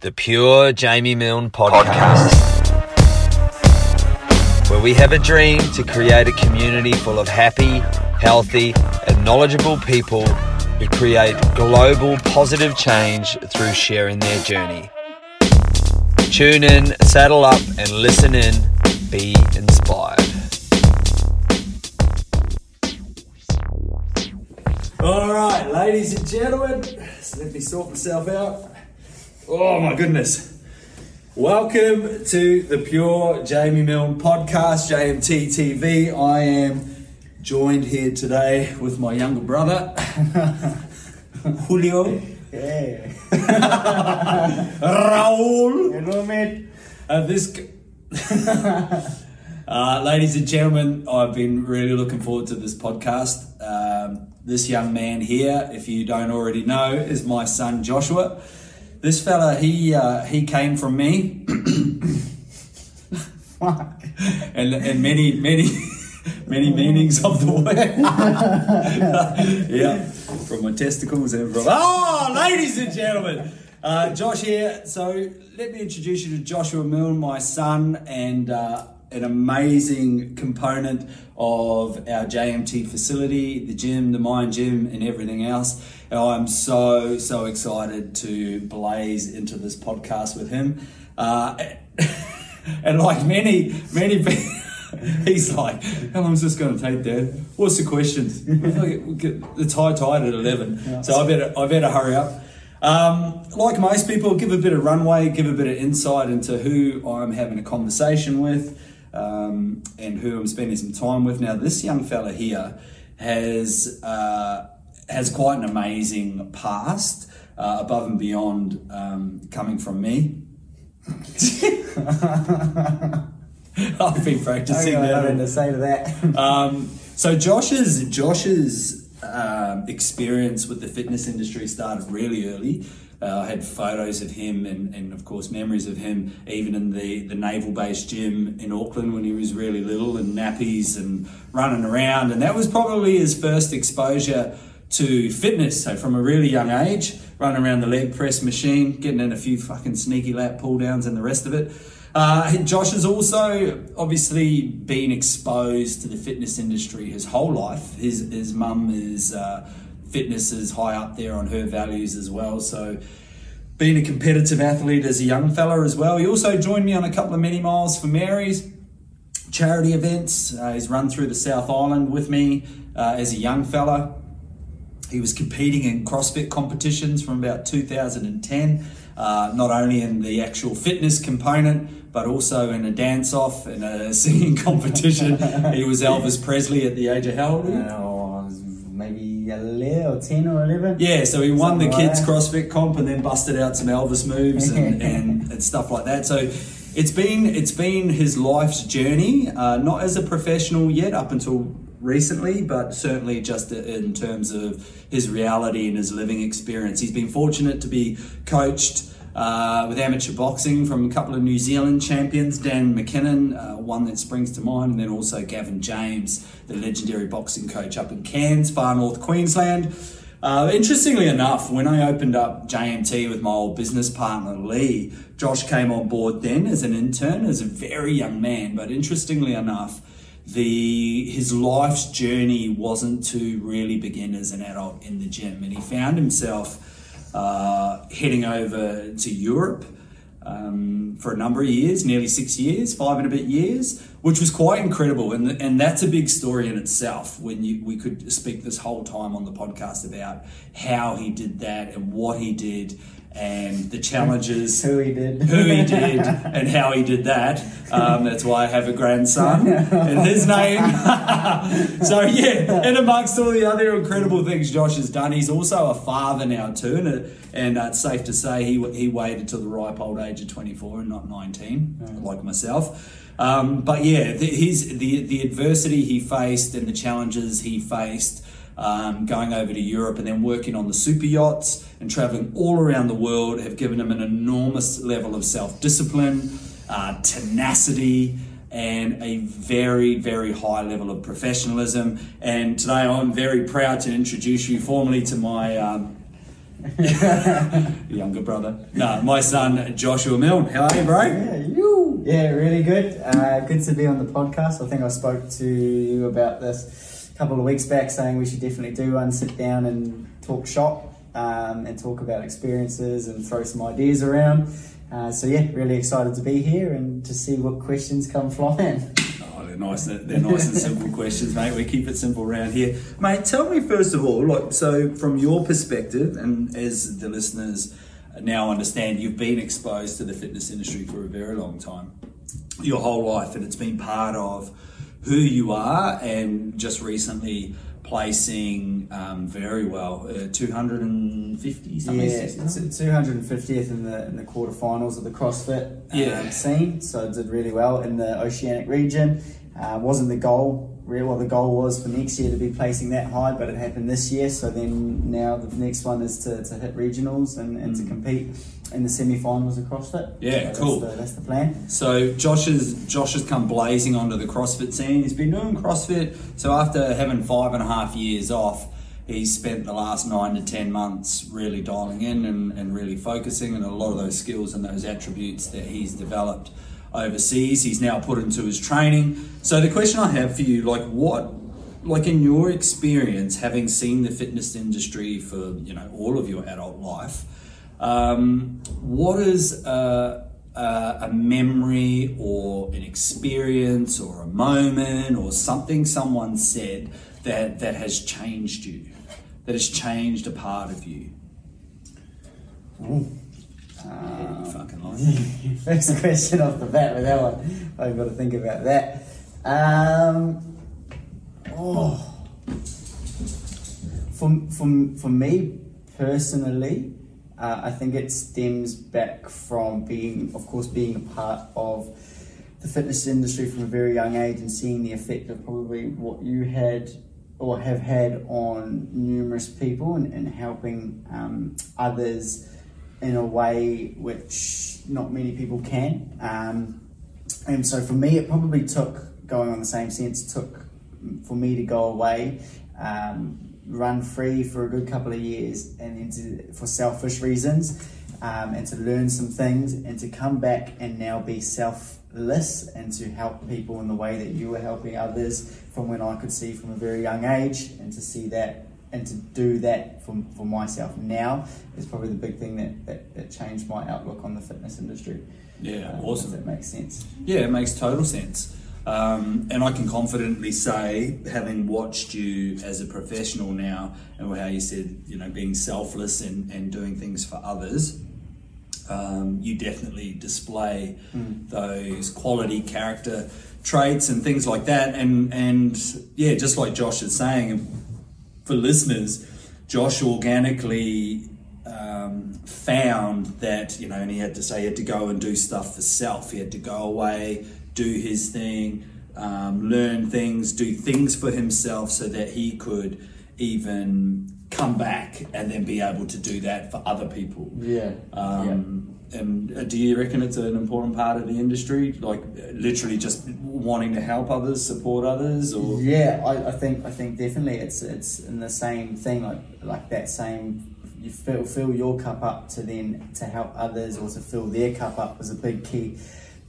the Pure Jamie Milne podcast, where we have a dream to create a community full of happy, healthy, and knowledgeable people who create global positive change through sharing their journey. Tune in, saddle up, and listen in. Be inspired. All right, ladies and gentlemen, let me sort myself out. Oh my goodness. Welcome to the Pure Jamie Milne podcast, JMT TV. I am joined here today with my younger brother, Julio Yeah. Raul. Hello, mate. Uh, this, uh, ladies and gentlemen, I've been really looking forward to this podcast. Um, this young man here, if you don't already know, is my son Joshua. This fella, he uh, he came from me, Fuck. and and many many many meanings of the word. yeah, from my testicles and from oh, ladies and gentlemen, uh, Josh here. So let me introduce you to Joshua Milne, my son, and uh, an amazing component of our JMT facility, the gym, the Mind Gym, and everything else. And I'm so so excited to blaze into this podcast with him. Uh, and like many many people. He's like, how long is this going to take, Dad? What's the questions? It's high tide at eleven, so I better I better hurry up. Um, like most people, give a bit of runway, give a bit of insight into who I'm having a conversation with, um, and who I'm spending some time with. Now, this young fella here has uh, has quite an amazing past, uh, above and beyond um, coming from me. I've been I practicing got that. nothing to say to that. Um, so Josh's Josh's um, experience with the fitness industry started really early. Uh, I had photos of him and, and of course memories of him even in the, the naval base gym in Auckland when he was really little and nappies and running around and that was probably his first exposure to fitness. So from a really young age, running around the leg press machine, getting in a few fucking sneaky lat pull downs and the rest of it. Uh, Josh has also obviously been exposed to the fitness industry his whole life. His his mum is uh, fitness is high up there on her values as well. So being a competitive athlete as a young fella as well. He also joined me on a couple of mini miles for Mary's charity events. Uh, he's run through the South Island with me uh, as a young fella. He was competing in CrossFit competitions from about 2010, uh, not only in the actual fitness component, but also in a dance off and a singing competition. he was Elvis Presley at the age of how old? Maybe 11 or 10 or 11. Yeah, so he won the Something kids. CrossFit comp and then busted out some Elvis moves and, and, and stuff like that. So it's been it's been his life's journey, uh, not as a professional yet up until recently, but certainly just in terms of his reality and his living experience. He's been fortunate to be coached. Uh, with amateur boxing from a couple of New Zealand champions, Dan McKinnon, uh, one that springs to mind, and then also Gavin James, the legendary boxing coach up in Cairns, far north Queensland. Uh, interestingly enough, when I opened up JMT with my old business partner Lee, Josh came on board then as an intern, as a very young man. But interestingly enough, the his life's journey wasn't to really begin as an adult in the gym, and he found himself uh, heading over to Europe um, for a number of years, nearly six years, five and a bit years, which was quite incredible. And, and that's a big story in itself. When you, we could speak this whole time on the podcast about how he did that and what he did and the challenges Who he did. who he did and how he did that. Um, that's why I have a grandson in his name. so yeah, and amongst all the other incredible things Josh has done, he's also a father now too, and, and uh, it's safe to say he he waited till the ripe old age of 24 and not 19, like myself. Um, but yeah, the, his the the adversity he faced and the challenges he faced um, going over to Europe and then working on the super yachts and traveling all around the world have given him an enormous level of self discipline, uh, tenacity, and a very, very high level of professionalism. And today I'm very proud to introduce you formally to my. Um, Younger brother. No, my son Joshua Milne. How are you, bro? Yeah, you. Yeah, really good. Uh, good to be on the podcast. I think I spoke to you about this a couple of weeks back, saying we should definitely do one, sit down and talk shop um, and talk about experiences and throw some ideas around. Uh, so yeah, really excited to be here and to see what questions come flying. Oh, they're nice. They're, they're nice and simple questions, mate. We keep it simple around here, mate. Tell me first of all, like, so from your perspective, and as the listeners now understand, you've been exposed to the fitness industry for a very long time, your whole life, and it's been part of who you are. And just recently placing um, very well, uh, 250 something. Yeah, it's 250th in the in the quarterfinals of the CrossFit Yeah. um, scene. So did really well in the Oceanic region. Uh, wasn't the goal. Real well, the goal was for next year to be placing that high, but it happened this year. So then now the next one is to, to hit regionals and, and to compete in the semi-finals of CrossFit. Mm. Yeah, so cool. That's the, that's the plan. So Josh has Josh has come blazing onto the CrossFit scene. He's been doing CrossFit. So after having five and a half years off, he's spent the last nine to ten months really dialing in and, and really focusing and a lot of those skills and those attributes that he's developed overseas he's now put into his training. So the question I have for you, like what like in your experience having seen the fitness industry for you know all of your adult life um, what is a, a, a memory or an experience or a moment or something someone said that, that has changed you, that has changed a part of you? Yeah, you fucking like. First question off the bat with that one. I've got to think about that. Um, oh, for, for, for me personally, uh, I think it stems back from being, of course, being a part of the fitness industry from a very young age and seeing the effect of probably what you had or have had on numerous people and, and helping um, others in a way which not many people can. Um, and so for me, it probably took, going on the same sense, took for me to go away, um, run free for a good couple of years, and then to, for selfish reasons, um, and to learn some things, and to come back and now be selfless and to help people in the way that you were helping others from when I could see from a very young age, and to see that and to do that for, for myself now is probably the big thing that, that, that changed my outlook on the fitness industry. Yeah, Um, awesome. If that makes sense. Yeah, it makes total sense. Um, and I can confidently say, having watched you as a professional now, and how you said, you know, being selfless and, and doing things for others, um, you definitely display those quality character traits and things like that. And, and yeah, just like Josh is saying, for listeners, Josh organically um, found that you know, and he had to say he had to go and do stuff for self. He had to go away, do his thing, um, learn things, do things for himself, so that he could even come back and then be able to do that for other people. Yeah. Um, And uh, do you reckon it's an important part of the industry, like literally just wanting to help others, support others, or Yeah, I, I think I think definitely it's it's in the same thing like like that same you fill fill your cup up to then to help others or to fill their cup up was a big key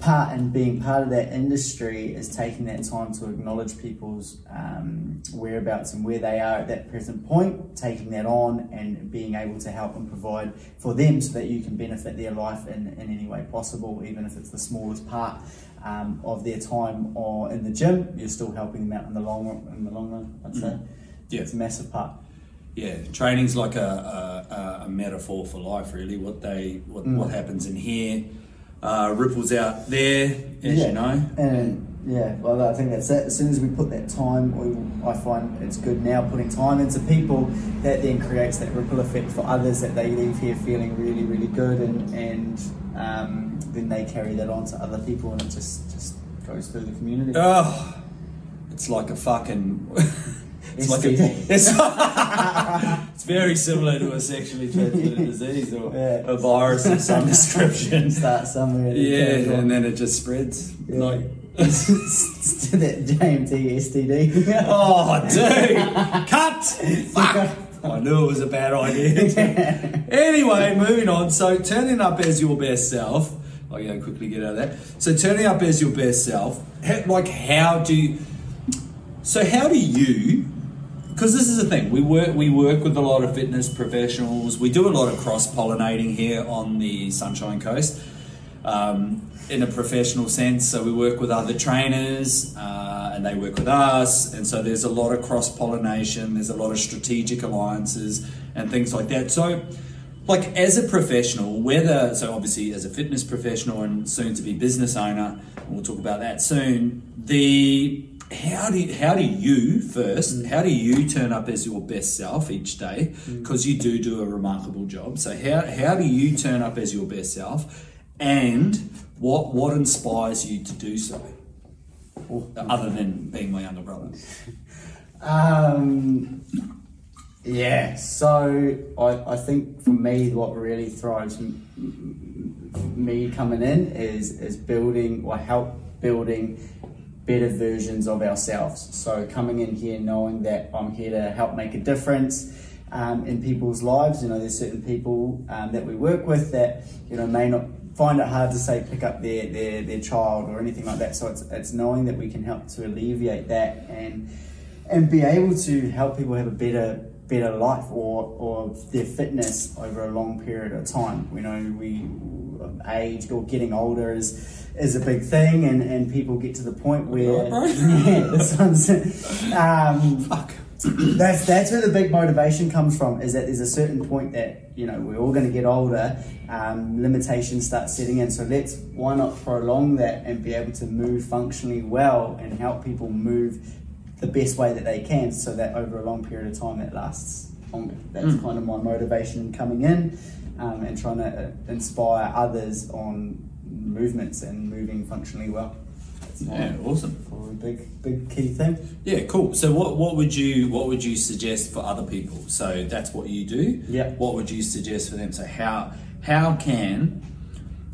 part and being part of that industry is taking that time to acknowledge people's um, whereabouts and where they are at that present point, taking that on and being able to help and provide for them so that you can benefit their life in, in any way possible, even if it's the smallest part um, of their time or in the gym, you're still helping them out in the long run. In the long run, I'd say. Yeah. it's a massive part. Yeah, training's like a, a, a metaphor for life, really. What they what, what happens in here uh, ripples out there, as you know. And yeah, well, I think that's it. As soon as we put that time, we, I find it's good now putting time into people that then creates that ripple effect for others that they leave here feeling really, really good, and and um, then they carry that on to other people, and it just just goes through the community. Oh, it's like a fucking. it's like a, it's very similar to a sexually transmitted disease or Yeah. a virus of some description. Start somewhere. Yeah, and then it just spreads. Yeah. Like, to that JMT STD. oh, dude, cut! Fuck! I knew it was a bad idea. anyway, moving on. So, turning up as your best self. I Oh, yeah, quickly get out of that. So, turning up as your best self. Like, how do you. So, how do you. Because this is the thing, we work we work with a lot of fitness professionals. We do a lot of cross pollinating here on the Sunshine Coast um, in a professional sense. So we work with other trainers uh, and they work with us. And so there's a lot of cross pollination, there's a lot of strategic alliances and things like that. So, like as a professional, whether, so obviously as a fitness professional and soon to be business owner, and we'll talk about that soon, the how do you, how do you first how do you turn up as your best self each day? Because you do do a remarkable job. So how, how do you turn up as your best self? And what what inspires you to do so? Other than being my younger brother. Um, yeah, so I, I think for me, what really thrives me coming in is is building or help building better versions of ourselves. So coming in here knowing that I'm here to help make a difference um, in people's lives. You know, there's certain people um, that we work with that you know may not find it hard to say pick up their, their, their child or anything like that. So it's it's knowing that we can help to alleviate that and and be able to help people have a better better life or, or their fitness over a long period of time. We know we age or getting older is is a big thing and, and people get to the point where yeah, this one's um, fuck that's that's where the big motivation comes from. Is that there's a certain point that you know we're all going to get older, um, limitations start setting in. So let's why not prolong that and be able to move functionally well and help people move the best way that they can, so that over a long period of time it lasts longer. That's kind of my motivation coming in, um, and trying to uh, inspire others on movements and moving functionally well. That's yeah awesome probably big big key thing. Yeah, cool. So what, what would you what would you suggest for other people? So that's what you do. Yeah. What would you suggest for them? So how how can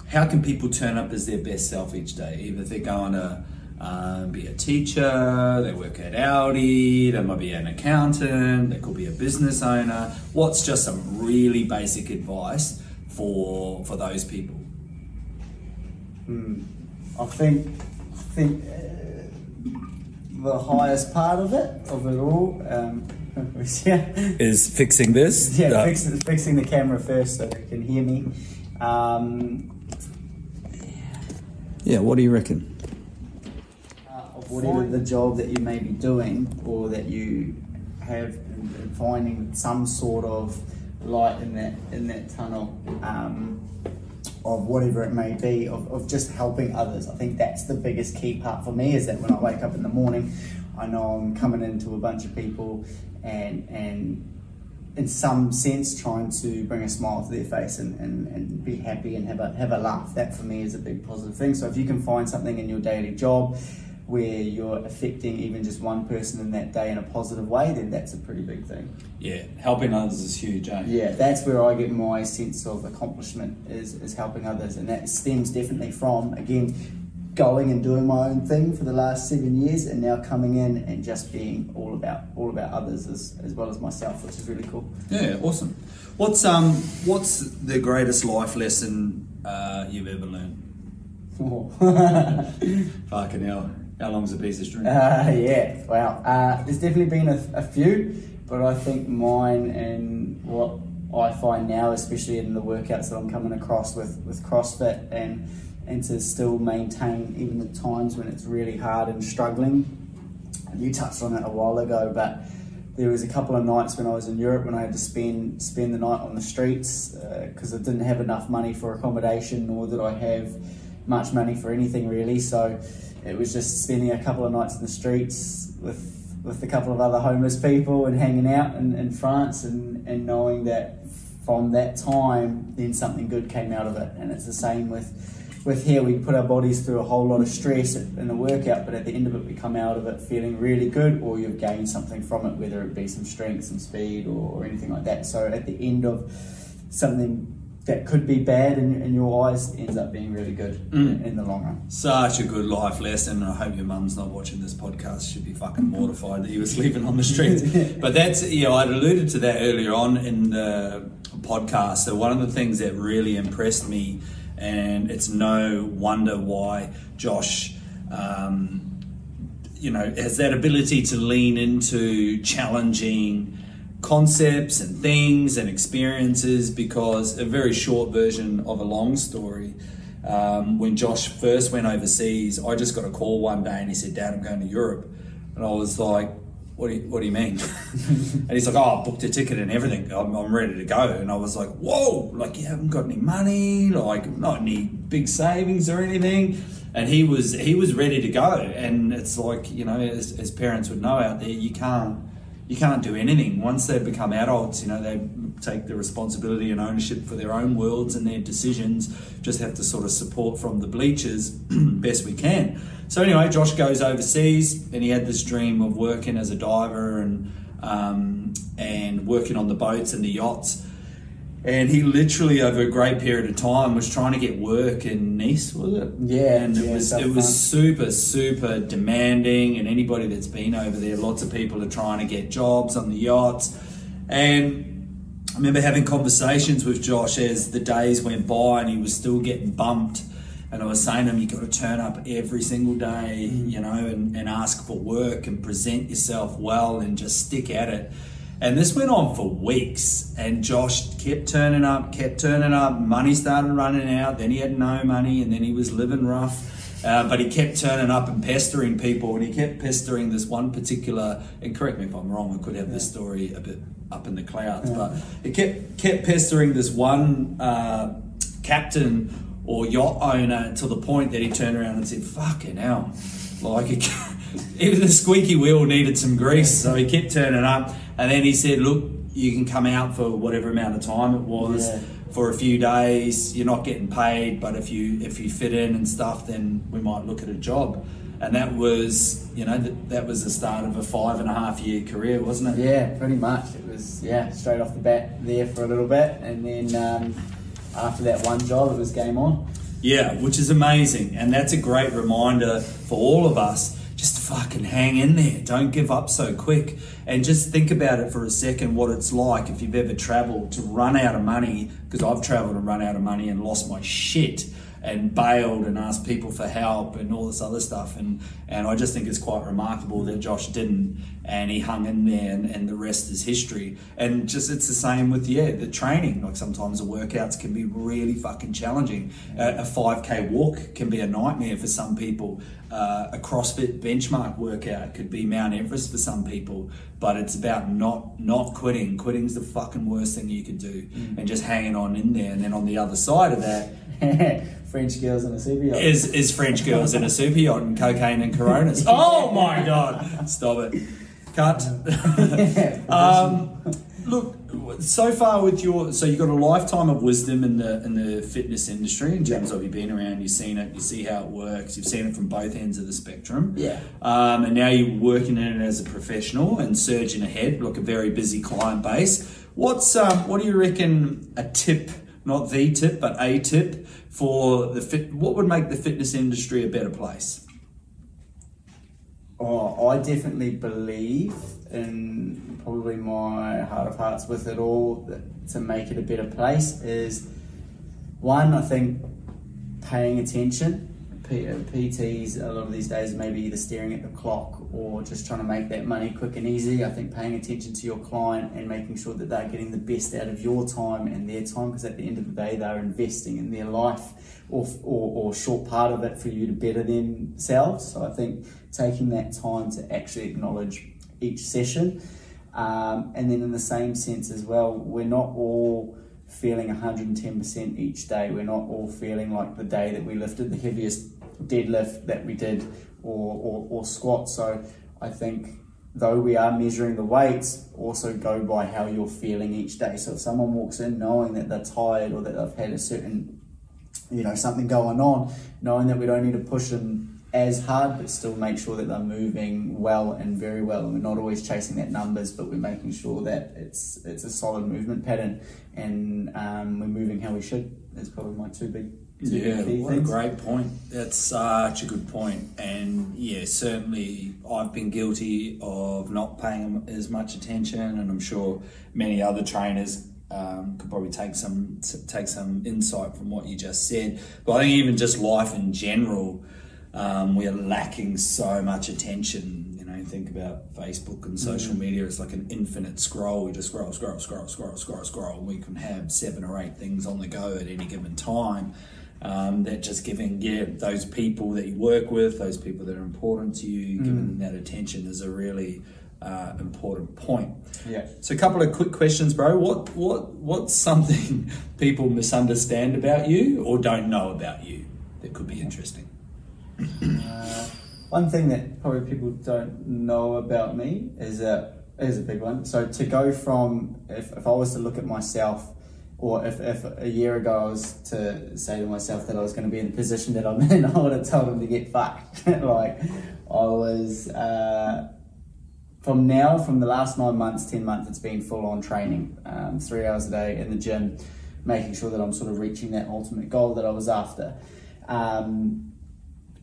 how can people turn up as their best self each day? Even if they're going to um, be a teacher, they work at Audi, they might be an accountant, they could be a business owner. What's just some really basic advice for for those people? Hmm. I think, I think uh, the highest part of it, of it all, um, yeah, Is fixing this? yeah, fixing, fixing the camera first so you can hear me. Um, yeah. What do you reckon? uh, of whatever the job that you may be doing or that you have in, in finding some sort of light in that in that tunnel um, of whatever it may be of, of just helping others i think that's the biggest key part for me is that when i wake up in the morning i know i'm coming into a bunch of people and and in some sense trying to bring a smile to their face and, and, and be happy and have a have a laugh. That for me is a big positive thing. So if you can find something in your daily job where you're affecting even just one person in that day in a positive way, then that's a pretty big thing. Yeah, helping others is huge. Eh? Yeah, that's where I get my sense of accomplishment is, is helping others, and that stems definitely from again going and doing my own thing for the last seven years, and now coming in and just being all about all about others as, as well as myself, which is really cool. Yeah, awesome. What's um what's the greatest life lesson uh, you've ever learned? Fucking hell. How long's a piece of string? Uh, yeah, wow. Uh, there's definitely been a, a few, but I think mine and what I find now, especially in the workouts that I'm coming across with, with CrossFit and and to still maintain even the times when it's really hard and struggling. You touched on it a while ago, but there was a couple of nights when I was in Europe when I had to spend spend the night on the streets because I didn't have enough money for accommodation, nor did I have much money for anything really. So it was just spending a couple of nights in the streets with with a couple of other homeless people and hanging out in, in France and, and knowing that from that time then something good came out of it. And it's the same with with here we put our bodies through a whole lot of stress in the workout, but at the end of it we come out of it feeling really good or you've gained something from it, whether it be some strength, some speed or, or anything like that. So at the end of something that could be bad in, in your eyes ends up being really good Mm. in the long run. Such a good life lesson. I hope your mum's not watching this podcast. She'd be fucking mortified that you were sleeping on the streets. but that's, you know, I'd alluded to that earlier on in the podcast. So, one of the things that really impressed me, and it's no wonder why Josh, um, you know, has that ability to lean into challenging concepts and things and experiences because a very short version of a long story. Um, when Josh first went overseas, I just got a call one day and he said, Dad, I'm going to Europe. And I was like, what do you, what do you mean? and he's like, oh, I booked a ticket and everything. I'm, I'm ready to go. And I was like, whoa, like you haven't got any money, like not any big savings or anything. And he was he was ready to go. And it's like, you know, as, as parents would know out there, you can't you can't do anything. Once they've become adults, you know, they take the responsibility and ownership for their own worlds and their decisions. Just have to sort of support from the bleachers best we can. So anyway, Josh goes overseas, and he had this dream of working as a diver and um, and working on the boats and the yachts. And he literally, over a great period of time, was trying to get work in Nice, was it? Yeah, and it yeah, was it was super super demanding. And anybody that's been over there, lots of people are trying to get jobs on the yachts. And I remember having conversations with Josh as the days went by, and he was still getting bumped. And I was saying to him, you got to turn up every single day, Mm. you know, and, and ask for work and present yourself well and just stick at it. And this went on for weeks. And Josh kept turning up, kept turning up. Money started running out. Then he had no money, and then he was living rough. Uh, but he kept turning up and pestering people, and he kept pestering this one particular. And correct me if I'm wrong. I could have this story a bit up in the clouds, but he kept kept pestering this one uh, captain or yacht owner to the point that he turned around and said, "Fucking hell!" Like it, even the squeaky wheel needed some grease, so he kept turning up. And then he said, "Look, you can come out for whatever amount of time it was." Yeah. for a few days. You're not getting paid, but if you if you fit in and stuff, then we might look at a job. And that was, you know, that, that was the start of a five and a half year career, wasn't it? Yeah, pretty much. It was yeah, straight off the bat there for a little bit, and then um, after that one job, it was game on. Yeah, which is amazing. And that's a great reminder for all of us just fucking hang in there. Don't give up so quick. And just think about it for a second what it's like if you've ever traveled to run out of money, because I've traveled and run out of money and lost my shit and bailed and asked people for help and all this other stuff. And, and I just think it's quite remarkable that Josh didn't and he hung in there and, and the rest is history. And just it's the same with, yeah, the training. Like sometimes the workouts can be really fucking challenging. A, a 5K walk can be a nightmare for some people. Uh, a CrossFit benchmark workout could be Mount Everest for some people, but it's about not not quitting. Quitting's the fucking worst thing you could do, and just hanging on in there. And then on the other side of that, French girls in a super yacht. is is French girls in a super yacht and cocaine and Coronas. Oh my god! Stop it. Cut. um, look, so far with your so you've got a lifetime of wisdom in the in the fitness industry in terms of you've been around, you've seen it, you see how it works, you've seen it from both ends of the spectrum. Yeah. Um, and now you're working in it as a professional and surging ahead, like a very busy client base. What's um, what do you reckon a tip, not the tip, but a tip for the fit? What would make the fitness industry a better place? Oh, I definitely believe in probably my heart of hearts with it all that to make it a better place is one, I think paying attention. P- uh, PTs a lot of these days maybe either staring at the clock or just trying to make that money quick and easy. I think paying attention to your client and making sure that they're getting the best out of your time and their time because at the end of the day they're investing in their life or, or, or short part of it for you to better themselves. So I think taking that time to actually acknowledge each session. Um, and then in the same sense as well, we're not all feeling 110% each day. We're not all feeling like the day that we lifted the heaviest deadlift that we did or, or, or squat. So I think though we are measuring the weights, also go by how you're feeling each day. So if someone walks in knowing that they're tired or that they've had a certain, you know, something going on, knowing that we don't need to push them as hard, but still make sure that they're moving well and very well. And we're not always chasing that numbers, but we're making sure that it's it's a solid movement pattern, and um, we're moving how we should. That's probably my two big. Yeah, what a great point. That's such a good point. And yeah, certainly I've been guilty of not paying as much attention, and I'm sure many other trainers um, could probably take some take some insight from what you just said. But I think even just life in general, um, we are lacking so much attention. You know, think about Facebook and social media. It's like an infinite scroll. We just scroll, scroll, scroll, scroll, scroll, scroll. We can have seven or eight things on the go at any given time. Um, that just giving yeah those people that you work with, those people that are important to you, giving them that attention is a really uh, important point. Yeah. So a couple of quick questions, bro. What what what's something people misunderstand about you or don't know about you that could be interesting? Uh, one thing that probably people don't know about me is a is a big one. So to go from if, if I was to look at myself, or if, if a year ago I was to say to myself that I was going to be in the position that I'm in, I would have told him to get fucked. like I was. Uh, from now, from the last nine months, ten months, it's been full on training, um, three hours a day in the gym, making sure that I'm sort of reaching that ultimate goal that I was after. Um,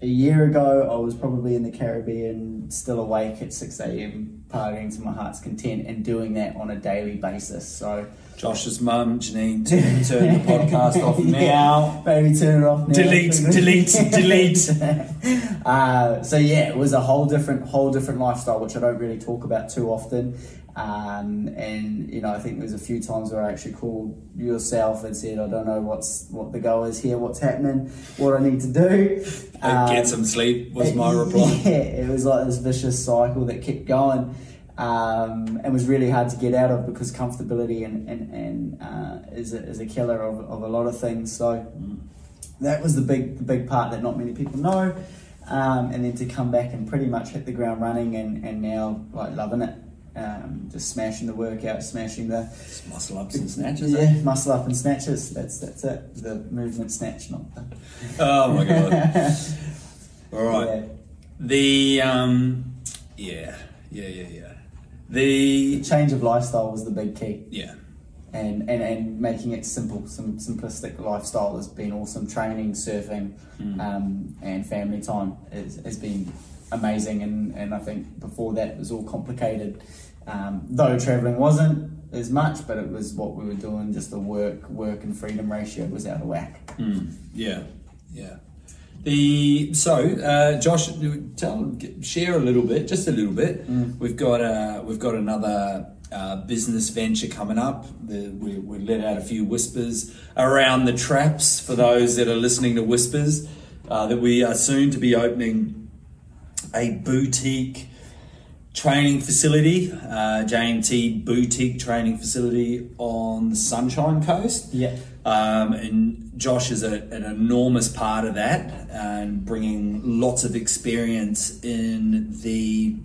a year ago, I was probably in the Caribbean, still awake at 6 a.m., partying to my heart's content, and doing that on a daily basis. So, Josh's mum, Janine, turn, turn the podcast off now. Maybe turn it off now. Delete, delete, delete. uh, so yeah, it was a whole different, whole different lifestyle, which I don't really talk about too often. Um, and you know, I think there's a few times where I actually called yourself and said, "I don't know what's what the goal is here, what's happening, what I need to do." And Um, get some sleep was my reply. Yeah, it was like this vicious cycle that kept going, um, and was really hard to get out of because comfortability and and, and uh, is a, is a killer of, of a lot of things. So that was the big the big part that not many people know. Um, and then to come back and pretty much hit the ground running and, and now like loving it, um, just smashing the workout, smashing the muscle ups and snatches. eh? yeah muscle up and snatches. That's that's it. The movement snatch, not the. Oh my god. All right. Yeah. The um, yeah, yeah, yeah, yeah. The The change of lifestyle was the big key. yeah, and, and, and making it simple, some simplistic lifestyle has been awesome. Training, surfing, um, and family time is, has been amazing. And, and I think before that it was all complicated. Um, though traveling wasn't as much, but it was what we were doing. Just the work, work and freedom ratio was out of whack. Mm, yeah, yeah. The so uh, Josh, tell share a little bit, just a little bit. We've got uh, we've got another uh, business venture coming up. The, we we let out a few whispers around the traps for those that are listening to whispers uh, that we are soon to be opening a boutique training facility, uh, JMT boutique training facility on the Sunshine Coast. Yeah. Um, and Josh is a, an enormous part of that and bringing lots of experience in the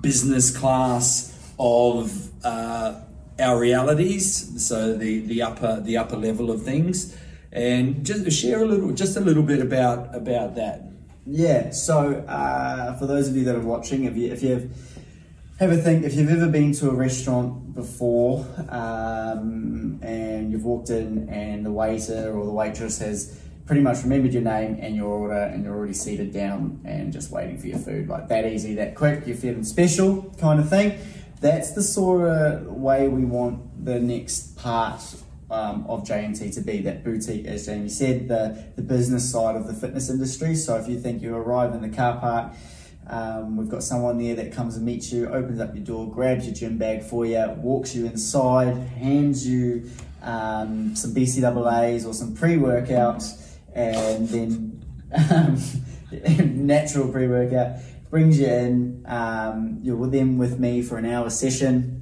business class of uh, our realities, so the, the upper the upper level of things, and just share a little just a little bit about about that. Yeah. So uh, for those of you that are watching, if you if you've have a think if you've ever been to a restaurant before um, and you've walked in and the waiter or the waitress has pretty much remembered your name and your order and you're already seated down and just waiting for your food like that easy that quick you're feeling special kind of thing that's the sort of way we want the next part um, of JMT to be that boutique, as Jamie said, the, the business side of the fitness industry. So if you think you arrive in the car park, um, we've got someone there that comes and meets you, opens up your door, grabs your gym bag for you, walks you inside, hands you um, some BCAAs or some pre workouts, and then um, natural pre workout brings you in. Um, you're with them with me for an hour session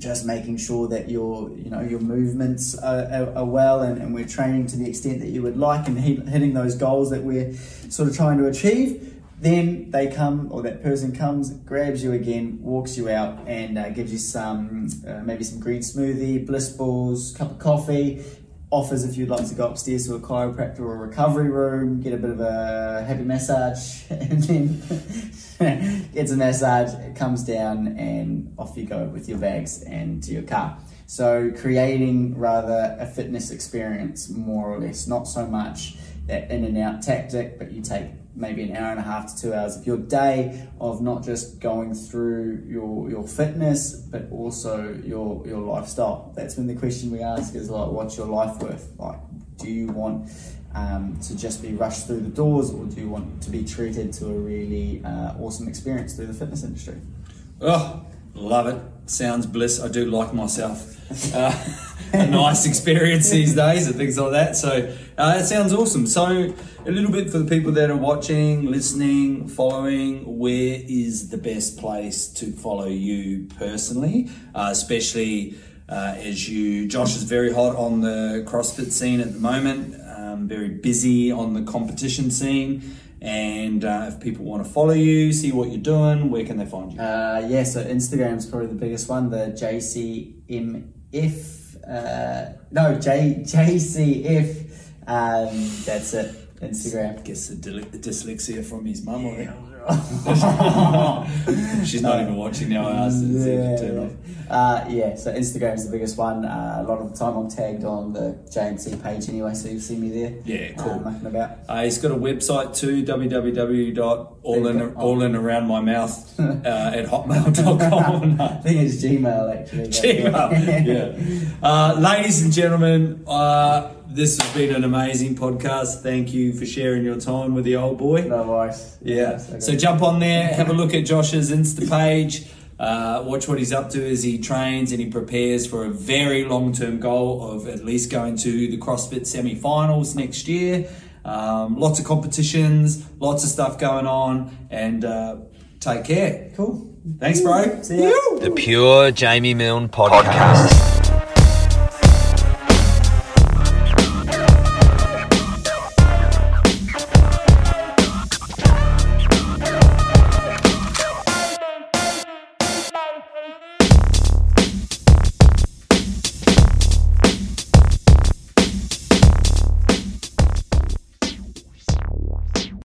just making sure that your you know your movements are, are, are well and, and we're training to the extent that you would like and hit, hitting those goals that we're sort of trying to achieve then they come or that person comes grabs you again walks you out and uh, gives you some uh, maybe some green smoothie bliss balls cup of coffee offers if you'd like to go upstairs to a chiropractor or a recovery room, get a bit of a happy massage, and then gets a massage, it comes down, and off you go with your bags and to your car. So, creating rather a fitness experience, more or less, not so much that in and out tactic, but you take maybe an hour and a half to two hours of your day of not just going through your your fitness but also your your lifestyle that's when the question we ask is like what's your life worth like do you want um, to just be rushed through the doors or do you want to be treated to a really uh, awesome experience through the fitness industry Oh, love it. Sounds bliss. I do like myself. Uh, a nice experience these days and things like that. So uh, it sounds awesome. So a little bit for the people that are watching, listening, following. Where is the best place to follow you personally, uh, especially uh, as you? Josh is very hot on the CrossFit scene at the moment. Um, very busy on the competition scene. And uh, if people want to follow you, see what you're doing, where can they find you? Uh, yeah, so Instagram's probably the biggest one, the JCMF. Uh, no, J, JCF. Um, that's it, Instagram. Gets the dyslexia from his mum or She's not even watching now. I asked her to if it turned off. Uh, yeah, so Instagram's the biggest one. Uh, a lot of the time I'm tagged on the JMT page anyway, so you'll see me there. Yeah, cool. Uh, about. Uh, he's got a website too, www.allinaroundmymouth uh, at hotmail.com. I think it's Gmail actually. Gmail. Yeah. Uh, ladies and gentlemen, uh, this has been an amazing podcast. Thank you for sharing your time with the old boy. No worries. Yeah. okay. So jump on there, have a look at Josh's Insta page, uh, watch what he's up to as he trains and he prepares for a very long term goal of at least going to the CrossFit semi finals next year. Um, lots of competitions, lots of stuff going on, and uh, take care. Cool. Thanks, bro. See you. The Pure Jamie Milne Podcast.